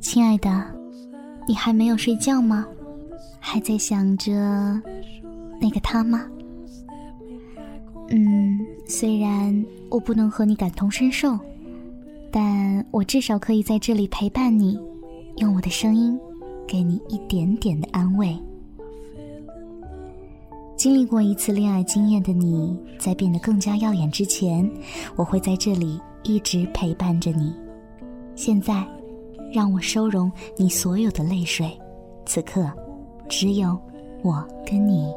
亲爱的，你还没有睡觉吗？还在想着那个他吗？嗯，虽然我不能和你感同身受，但我至少可以在这里陪伴你，用我的声音给你一点点的安慰。经历过一次恋爱经验的你，在变得更加耀眼之前，我会在这里一直陪伴着你。现在，让我收容你所有的泪水，此刻，只有我跟你。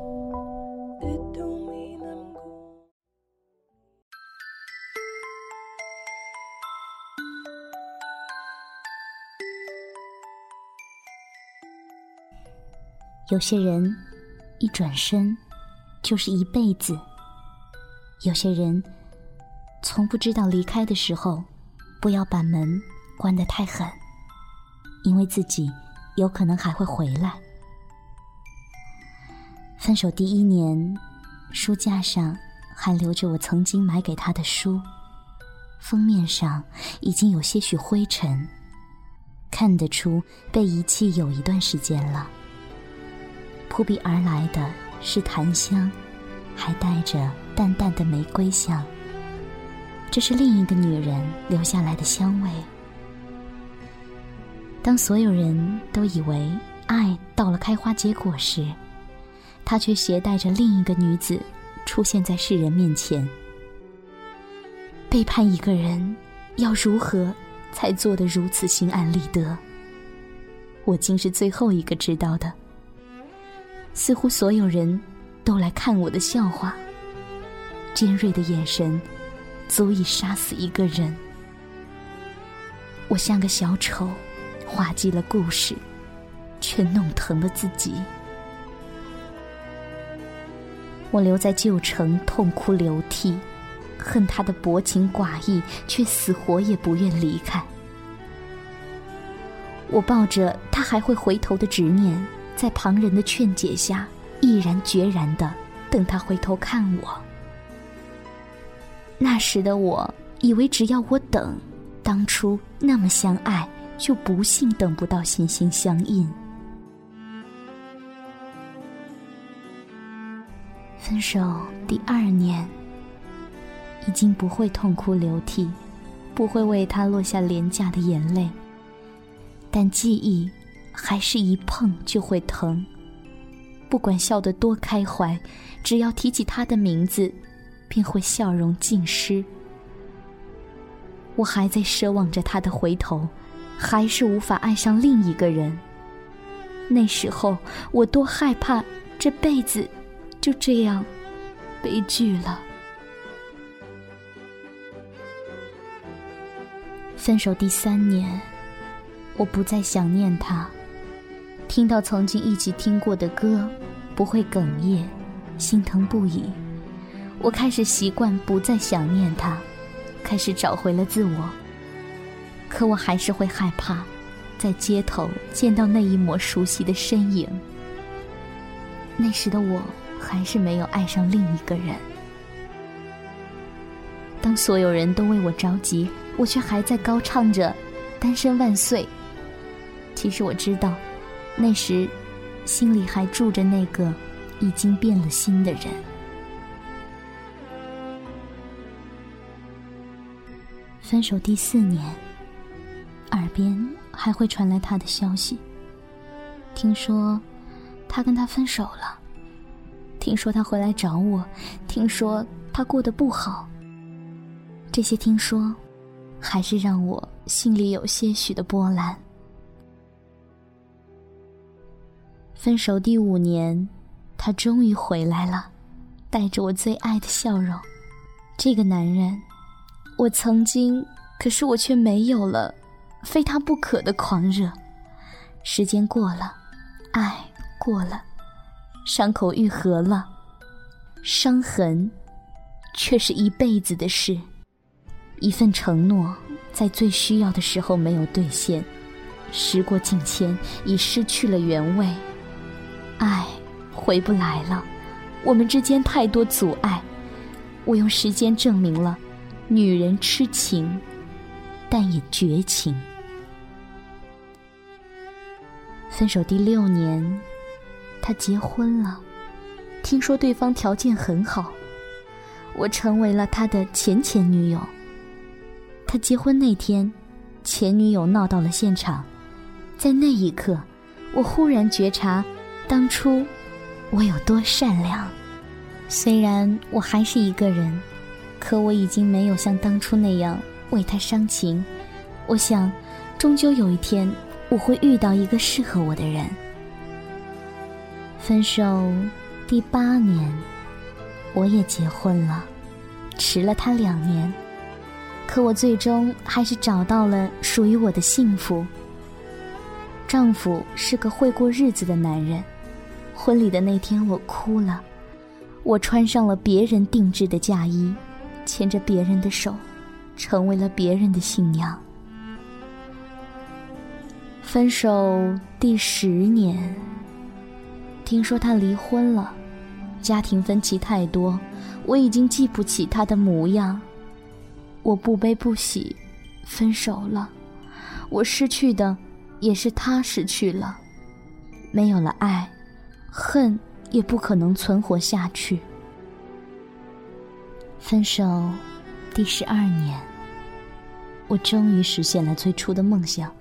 有些人，一转身。就是一辈子。有些人从不知道离开的时候，不要把门关得太狠，因为自己有可能还会回来。分手第一年，书架上还留着我曾经买给他的书，封面上已经有些许灰尘，看得出被遗弃有一段时间了。扑鼻而来的。是檀香，还带着淡淡的玫瑰香。这是另一个女人留下来的香味。当所有人都以为爱到了开花结果时，他却携带着另一个女子出现在世人面前。背叛一个人，要如何才做得如此心安理得？我竟是最后一个知道的。似乎所有人都来看我的笑话。尖锐的眼神，足以杀死一个人。我像个小丑，滑稽了故事，却弄疼了自己。我留在旧城，痛哭流涕，恨他的薄情寡义，却死活也不愿离开。我抱着他还会回头的执念。在旁人的劝解下，毅然决然的等他回头看我。那时的我以为只要我等，当初那么相爱，就不信等不到心心相印。分手第二年，已经不会痛哭流涕，不会为他落下廉价的眼泪，但记忆。还是一碰就会疼，不管笑得多开怀，只要提起他的名字，便会笑容尽失。我还在奢望着他的回头，还是无法爱上另一个人。那时候我多害怕这辈子就这样悲剧了。分手第三年，我不再想念他。听到曾经一起听过的歌，不会哽咽，心疼不已。我开始习惯不再想念他，开始找回了自我。可我还是会害怕，在街头见到那一抹熟悉的身影。那时的我还是没有爱上另一个人。当所有人都为我着急，我却还在高唱着“单身万岁”。其实我知道。那时，心里还住着那个已经变了心的人。分手第四年，耳边还会传来他的消息。听说他跟他分手了，听说他回来找我，听说他过得不好。这些听说，还是让我心里有些许的波澜。分手第五年，他终于回来了，带着我最爱的笑容。这个男人，我曾经，可是我却没有了非他不可的狂热。时间过了，爱过了，伤口愈合了，伤痕却是一辈子的事。一份承诺，在最需要的时候没有兑现，时过境迁，已失去了原味。爱回不来了，我们之间太多阻碍。我用时间证明了，女人痴情但也绝情。分手第六年，他结婚了，听说对方条件很好，我成为了他的前前女友。他结婚那天，前女友闹到了现场，在那一刻，我忽然觉察，当初我有多善良。虽然我还是一个人，可我已经没有像当初那样为他伤情。我想，终究有一天我会遇到一个适合我的人。分手第八年，我也结婚了，迟了他两年。可我最终还是找到了属于我的幸福。丈夫是个会过日子的男人。婚礼的那天，我哭了。我穿上了别人定制的嫁衣，牵着别人的手，成为了别人的新娘。分手第十年，听说他离婚了，家庭分歧太多，我已经记不起他的模样。我不悲不喜，分手了。我失去的，也是他失去了。没有了爱，恨也不可能存活下去。分手第十二年，我终于实现了最初的梦想。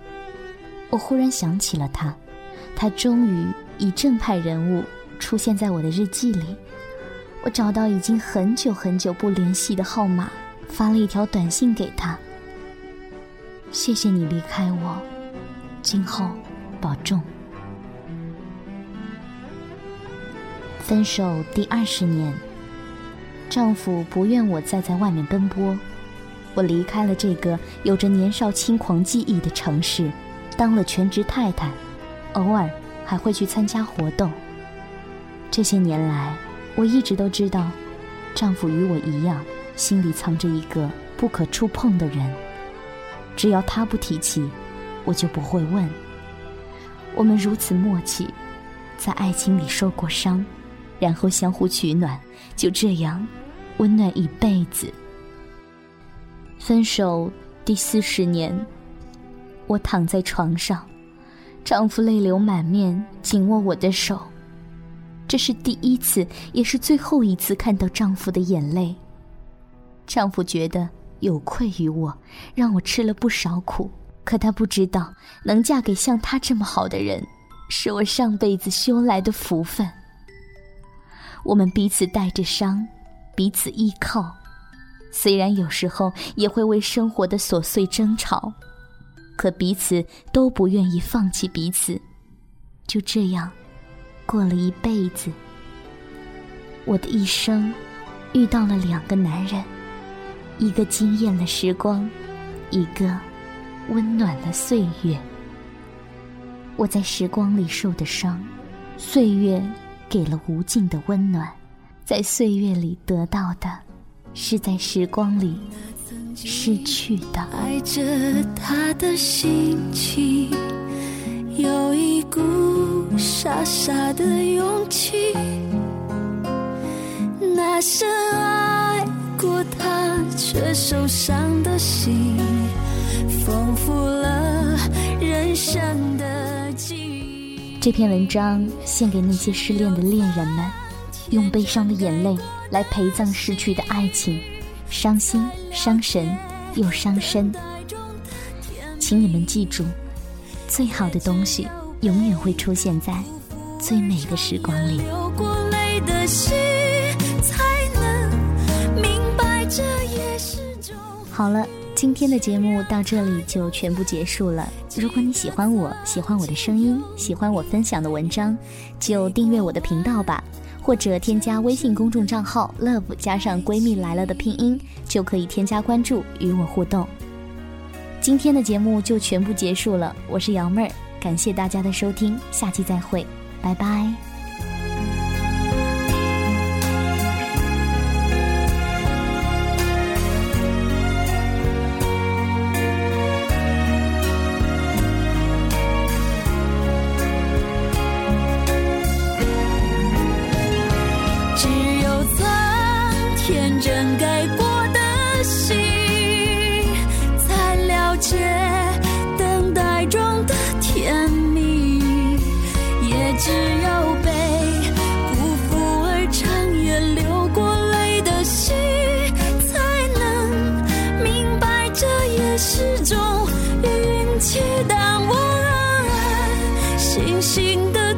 我忽然想起了他，他终于以正派人物出现在我的日记里。我找到已经很久很久不联系的号码。发了一条短信给他。谢谢你离开我，今后保重。分手第二十年，丈夫不愿我再在外面奔波，我离开了这个有着年少轻狂记忆的城市，当了全职太太，偶尔还会去参加活动。这些年来，我一直都知道，丈夫与我一样。心里藏着一个不可触碰的人，只要他不提起，我就不会问。我们如此默契，在爱情里受过伤，然后相互取暖，就这样温暖一辈子。分手第四十年，我躺在床上，丈夫泪流满面，紧握我的手。这是第一次，也是最后一次看到丈夫的眼泪。丈夫觉得有愧于我，让我吃了不少苦。可他不知道，能嫁给像他这么好的人，是我上辈子修来的福分。我们彼此带着伤，彼此依靠。虽然有时候也会为生活的琐碎争吵，可彼此都不愿意放弃彼此。就这样，过了一辈子。我的一生，遇到了两个男人。一个惊艳了时光，一个温暖了岁月。我在时光里受的伤，岁月给了无尽的温暖。在岁月里得到的，是在时光里失去的。爱着他的心情，有一股傻傻的勇气。那深爱过他。却受伤的心，丰富了人生的。这篇文章献给那些失恋的恋人们，用悲伤的眼泪来陪葬逝去的爱情，伤心、伤神又伤身。请你们记住，最好的东西永远会出现在最美的时光里。流过泪的心。好了，今天的节目到这里就全部结束了。如果你喜欢我，喜欢我的声音，喜欢我分享的文章，就订阅我的频道吧，或者添加微信公众账号 “love” 加上“闺蜜来了”的拼音，就可以添加关注与我互动。今天的节目就全部结束了，我是瑶妹儿，感谢大家的收听，下期再会，拜拜。清醒的